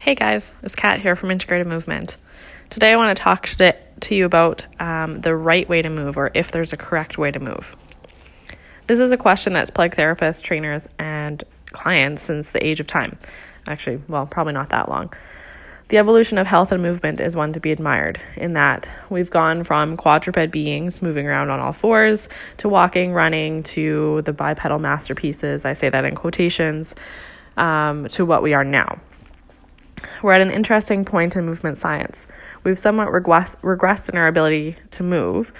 Hey guys, it's Kat here from Integrated Movement. Today I want to talk to, to you about um, the right way to move or if there's a correct way to move. This is a question that's plagued therapists, trainers, and clients since the age of time. Actually, well, probably not that long. The evolution of health and movement is one to be admired in that we've gone from quadruped beings moving around on all fours to walking, running to the bipedal masterpieces, I say that in quotations, um, to what we are now we're at an interesting point in movement science. We've somewhat regress- regressed in our ability to move.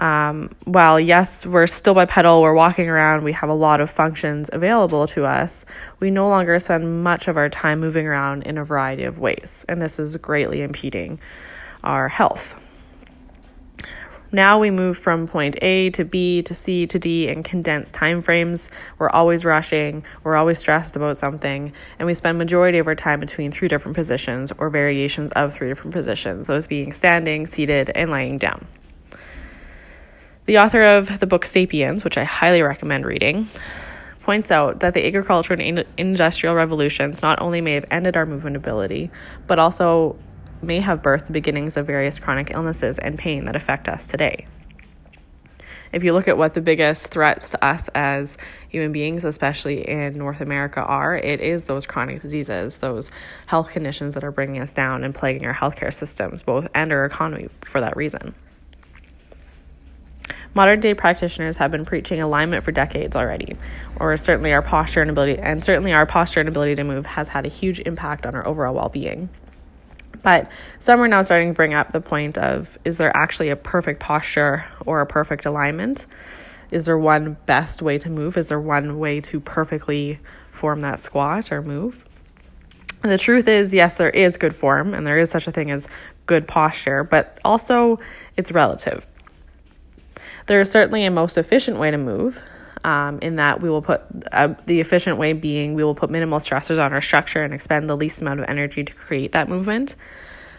Um, while, yes, we're still bipedal, we're walking around, we have a lot of functions available to us, we no longer spend much of our time moving around in a variety of ways. And this is greatly impeding our health. Now we move from point A to B to C to D in condensed time frames. We're always rushing, we're always stressed about something, and we spend majority of our time between three different positions or variations of three different positions, those being standing, seated, and lying down. The author of the book Sapiens, which I highly recommend reading, points out that the agricultural and industrial revolutions not only may have ended our movement ability, but also may have birthed the beginnings of various chronic illnesses and pain that affect us today. If you look at what the biggest threats to us as human beings, especially in North America, are, it is those chronic diseases, those health conditions that are bringing us down and plaguing our healthcare systems, both and our economy for that reason. Modern day practitioners have been preaching alignment for decades already, or certainly our posture and ability, and certainly our posture and ability to move has had a huge impact on our overall well being. But some are now starting to bring up the point of is there actually a perfect posture or a perfect alignment? Is there one best way to move? Is there one way to perfectly form that squat or move? And the truth is, yes, there is good form and there is such a thing as good posture, but also it's relative. There is certainly a most efficient way to move, um, in that we will put uh, the efficient way being we will put minimal stressors on our structure and expend the least amount of energy to create that movement.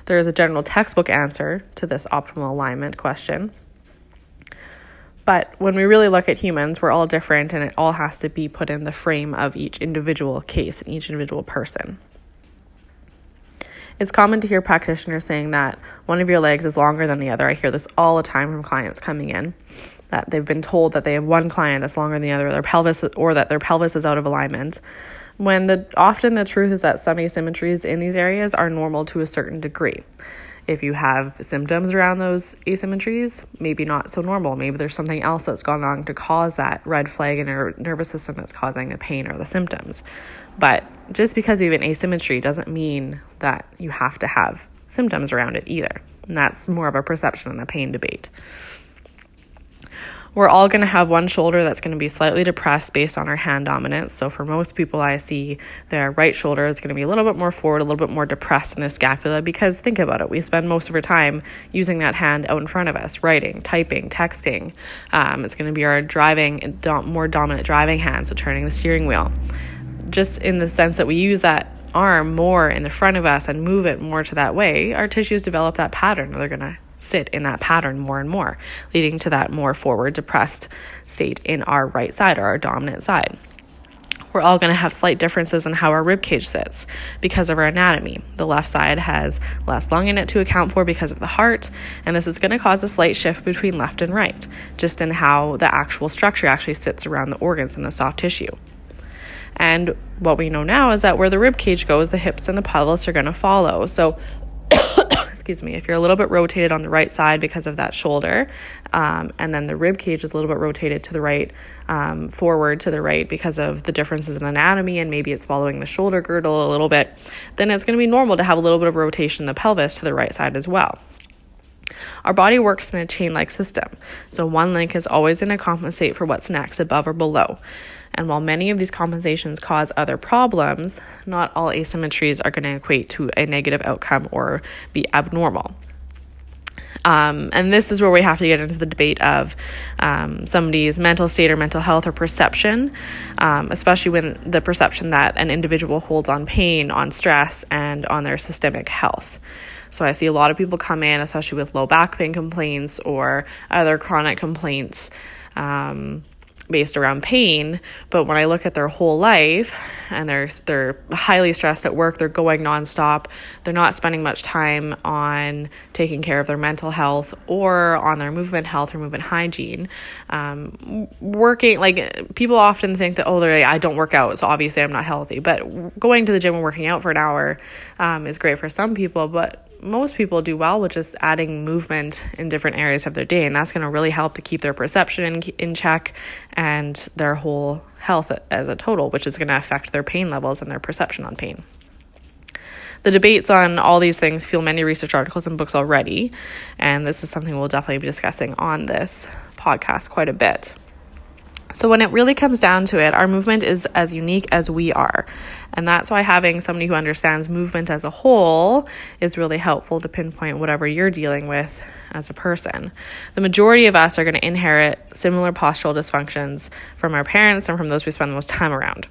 There is a general textbook answer to this optimal alignment question. But when we really look at humans, we're all different and it all has to be put in the frame of each individual case and each individual person. It's common to hear practitioners saying that one of your legs is longer than the other. I hear this all the time from clients coming in that they've been told that they have one client that's longer than the other, their pelvis or that their pelvis is out of alignment. When the often the truth is that some asymmetries in these areas are normal to a certain degree. If you have symptoms around those asymmetries, maybe not so normal. Maybe there's something else that's gone on to cause that red flag in your nervous system that's causing the pain or the symptoms. But just because you have an asymmetry doesn't mean that you have to have symptoms around it either. And that's more of a perception and a pain debate. We're all going to have one shoulder that's going to be slightly depressed based on our hand dominance. So, for most people, I see their right shoulder is going to be a little bit more forward, a little bit more depressed in the scapula because think about it. We spend most of our time using that hand out in front of us, writing, typing, texting. Um, it's going to be our driving, more dominant driving hand, so turning the steering wheel. Just in the sense that we use that arm more in the front of us and move it more to that way, our tissues develop that pattern. They're going to sit in that pattern more and more, leading to that more forward depressed state in our right side or our dominant side. We're all going to have slight differences in how our rib cage sits because of our anatomy. The left side has less lung in it to account for because of the heart, and this is going to cause a slight shift between left and right, just in how the actual structure actually sits around the organs and the soft tissue. And what we know now is that where the rib cage goes, the hips and the pelvis are going to follow. So excuse me, if you're a little bit rotated on the right side because of that shoulder, um, and then the rib cage is a little bit rotated to the right, um, forward to the right because of the differences in anatomy, and maybe it's following the shoulder girdle a little bit, then it's going to be normal to have a little bit of rotation in the pelvis to the right side as well. Our body works in a chain like system, so one link is always going to compensate for what's next, above or below. And while many of these compensations cause other problems, not all asymmetries are going to equate to a negative outcome or be abnormal. Um, and this is where we have to get into the debate of um, somebody's mental state or mental health or perception, um, especially when the perception that an individual holds on pain, on stress, and on their systemic health. So I see a lot of people come in, especially with low back pain complaints or other chronic complaints. Um, based around pain but when i look at their whole life and they're they're highly stressed at work they're going nonstop they're not spending much time on taking care of their mental health or on their movement health or movement hygiene. Um, working like people often think that oh they i don't work out so obviously i'm not healthy but going to the gym and working out for an hour um, is great for some people but most people do well with just adding movement in different areas of their day, and that's going to really help to keep their perception in, in check and their whole health as a total, which is going to affect their pain levels and their perception on pain. The debates on all these things fuel many research articles and books already, and this is something we'll definitely be discussing on this podcast quite a bit. So, when it really comes down to it, our movement is as unique as we are. And that's why having somebody who understands movement as a whole is really helpful to pinpoint whatever you're dealing with as a person. The majority of us are going to inherit similar postural dysfunctions from our parents and from those we spend the most time around.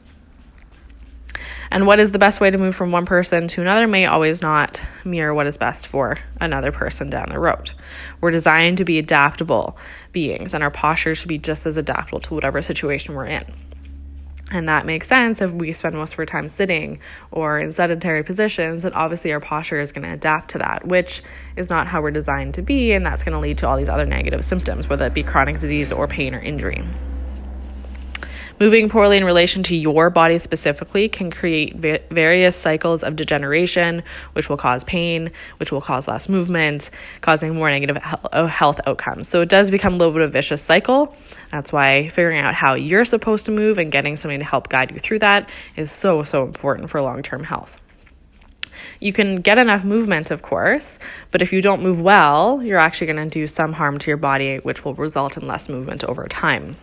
And what is the best way to move from one person to another may always not mirror what is best for another person down the road. We're designed to be adaptable beings, and our posture should be just as adaptable to whatever situation we're in. And that makes sense if we spend most of our time sitting or in sedentary positions, and obviously our posture is going to adapt to that, which is not how we're designed to be, and that's going to lead to all these other negative symptoms, whether it be chronic disease or pain or injury. Moving poorly in relation to your body specifically can create va- various cycles of degeneration, which will cause pain, which will cause less movement, causing more negative uh, health outcomes. So it does become a little bit of a vicious cycle. That's why figuring out how you're supposed to move and getting somebody to help guide you through that is so, so important for long term health. You can get enough movement, of course, but if you don't move well, you're actually going to do some harm to your body, which will result in less movement over time.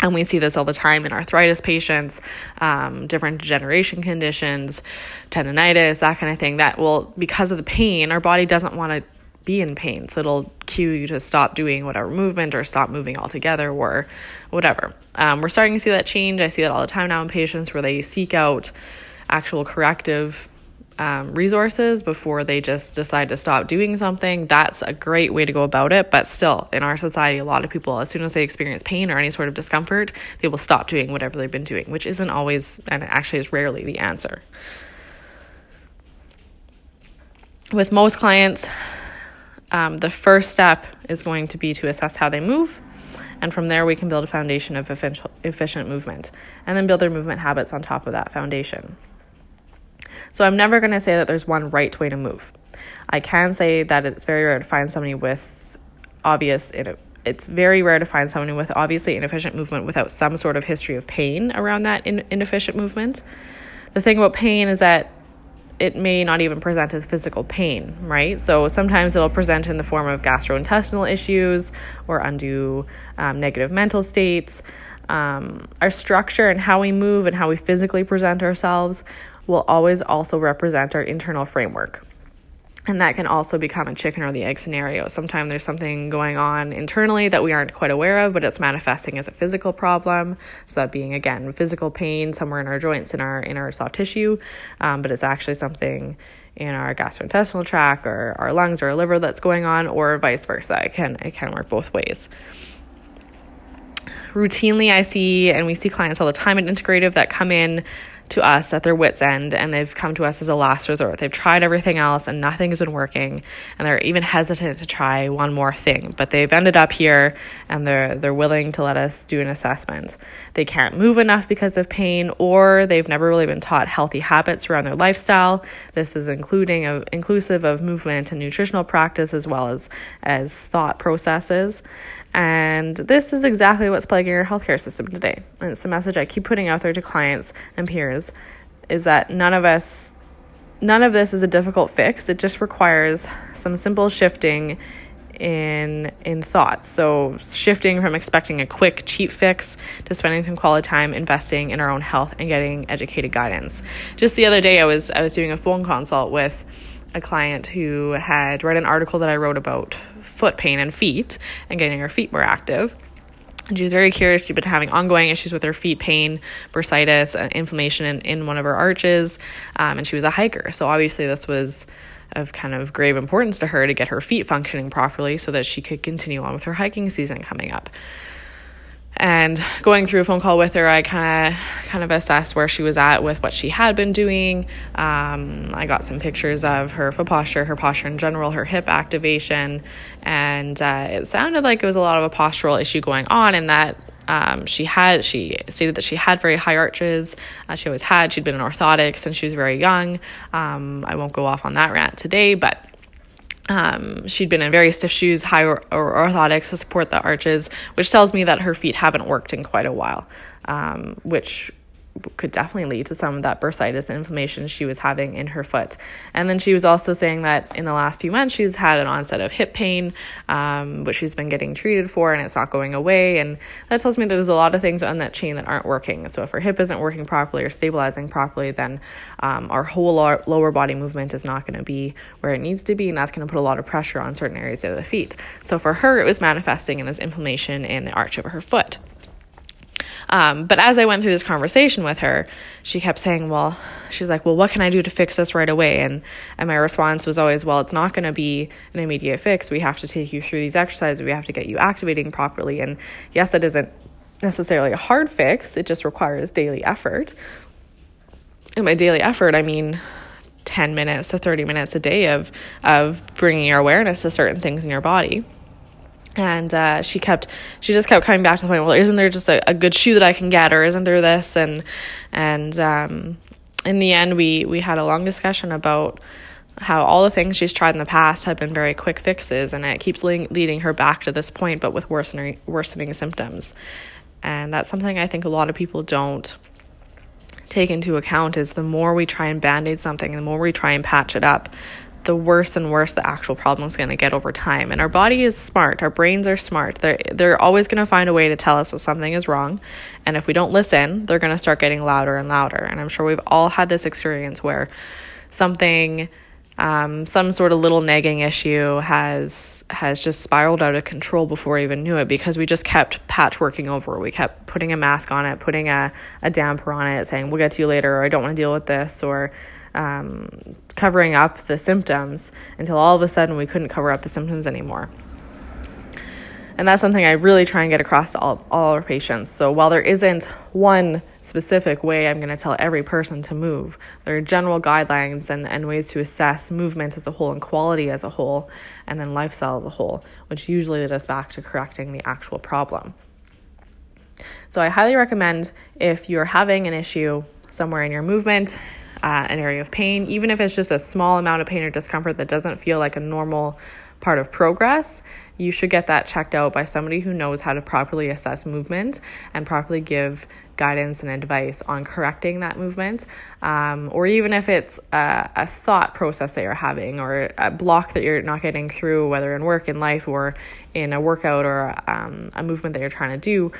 And we see this all the time in arthritis patients, um, different degeneration conditions, tendonitis, that kind of thing. That will, because of the pain, our body doesn't want to be in pain. So it'll cue you to stop doing whatever movement or stop moving altogether or whatever. Um, we're starting to see that change. I see that all the time now in patients where they seek out actual corrective um, resources before they just decide to stop doing something, that's a great way to go about it. But still, in our society, a lot of people, as soon as they experience pain or any sort of discomfort, they will stop doing whatever they've been doing, which isn't always, and actually is rarely the answer. With most clients, um, the first step is going to be to assess how they move. And from there, we can build a foundation of efficient movement and then build their movement habits on top of that foundation. So I'm never going to say that there's one right way to move. I can say that it's very rare to find somebody with obvious it's very rare to find someone with obviously inefficient movement without some sort of history of pain around that in, inefficient movement. The thing about pain is that it may not even present as physical pain, right? So sometimes it'll present in the form of gastrointestinal issues or undue um, negative mental states. Um, our structure and how we move and how we physically present ourselves will always also represent our internal framework. And that can also become a chicken or the egg scenario. Sometimes there's something going on internally that we aren't quite aware of, but it's manifesting as a physical problem. So that being again physical pain somewhere in our joints, in our in our soft tissue, um, but it's actually something in our gastrointestinal tract or our lungs or our liver that's going on, or vice versa. It can it can work both ways routinely I see and we see clients all the time at integrative that come in to us at their wits' end and they've come to us as a last resort. They've tried everything else and nothing has been working and they're even hesitant to try one more thing. But they've ended up here and they're they're willing to let us do an assessment. They can't move enough because of pain or they've never really been taught healthy habits around their lifestyle. This is including of inclusive of movement and nutritional practice as well as as thought processes. And this is exactly what's plaguing our healthcare system today. And it's a message I keep putting out there to clients and peers is that none of us none of this is a difficult fix. It just requires some simple shifting in in thoughts. So shifting from expecting a quick cheap fix to spending some quality time investing in our own health and getting educated guidance. Just the other day I was I was doing a phone consult with a client who had read an article that I wrote about foot pain and feet and getting her feet more active. And she was very curious. She'd been having ongoing issues with her feet pain, bursitis, and inflammation in, in one of her arches. Um, and she was a hiker. So obviously, this was of kind of grave importance to her to get her feet functioning properly so that she could continue on with her hiking season coming up. And going through a phone call with her, I kind of kind of assessed where she was at with what she had been doing. Um, I got some pictures of her foot posture, her posture in general, her hip activation, and uh, it sounded like it was a lot of a postural issue going on, and that um, she had she stated that she had very high arches. Uh, she always had. She'd been in orthotics since she was very young. Um, I won't go off on that rant today, but um, she'd been in very stiff shoes, high or, or orthotics to support the arches, which tells me that her feet haven't worked in quite a while, um, which could definitely lead to some of that bursitis inflammation she was having in her foot. And then she was also saying that in the last few months she's had an onset of hip pain, um, which she's been getting treated for, and it's not going away. And that tells me that there's a lot of things on that chain that aren't working. So if her hip isn't working properly or stabilizing properly, then um, our whole lower body movement is not going to be where it needs to be, and that's going to put a lot of pressure on certain areas of the feet. So for her, it was manifesting in this inflammation in the arch of her foot. Um, but as I went through this conversation with her, she kept saying, "Well, she's like, well, what can I do to fix this right away?" And and my response was always, "Well, it's not going to be an immediate fix. We have to take you through these exercises. We have to get you activating properly. And yes, that isn't necessarily a hard fix. It just requires daily effort. And by daily effort, I mean." 10 minutes to 30 minutes a day of of bringing your awareness to certain things in your body and uh, she kept she just kept coming back to the point well isn't there just a, a good shoe that i can get or isn't there this? And and um, in the end we we had a long discussion about how all the things she's tried in the past have been very quick fixes and it keeps leading, leading her back to this point but with worsening worsening symptoms. And that's something i think a lot of people don't take into account is the more we try and band-aid something the more we try and patch it up the worse and worse the actual problem is going to get over time. And our body is smart, our brains are smart. They're they're always going to find a way to tell us that something is wrong. And if we don't listen, they're going to start getting louder and louder. And I'm sure we've all had this experience where something um, some sort of little nagging issue has has just spiraled out of control before we even knew it because we just kept patchworking over. We kept putting a mask on it, putting a, a damper on it, saying, We'll get to you later, or I don't want to deal with this, or um, covering up the symptoms until all of a sudden we couldn't cover up the symptoms anymore. And that's something I really try and get across to all, all our patients. So while there isn't one specific way I'm going to tell every person to move, there are general guidelines and, and ways to assess movement as a whole and quality as a whole, and then lifestyle as a whole, which usually lead us back to correcting the actual problem. So I highly recommend if you're having an issue somewhere in your movement, uh, an area of pain, even if it's just a small amount of pain or discomfort that doesn't feel like a normal part of progress, you should get that checked out by somebody who knows how to properly assess movement and properly give guidance and advice on correcting that movement. Um, or even if it's a, a, thought process that you're having or a block that you're not getting through, whether in work, in life, or in a workout or um, a movement that you're trying to do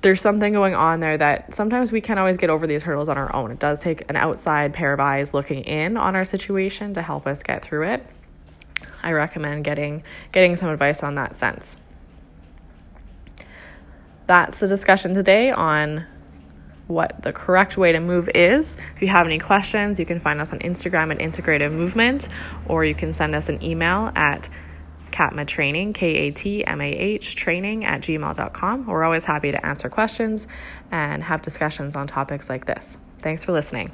there's something going on there that sometimes we can't always get over these hurdles on our own. It does take an outside pair of eyes looking in on our situation to help us get through it. I recommend getting getting some advice on that sense. That's the discussion today on what the correct way to move is. If you have any questions, you can find us on Instagram at Integrative Movement, or you can send us an email at Katmah Training, K A T M A H training at gmail.com. We're always happy to answer questions and have discussions on topics like this. Thanks for listening.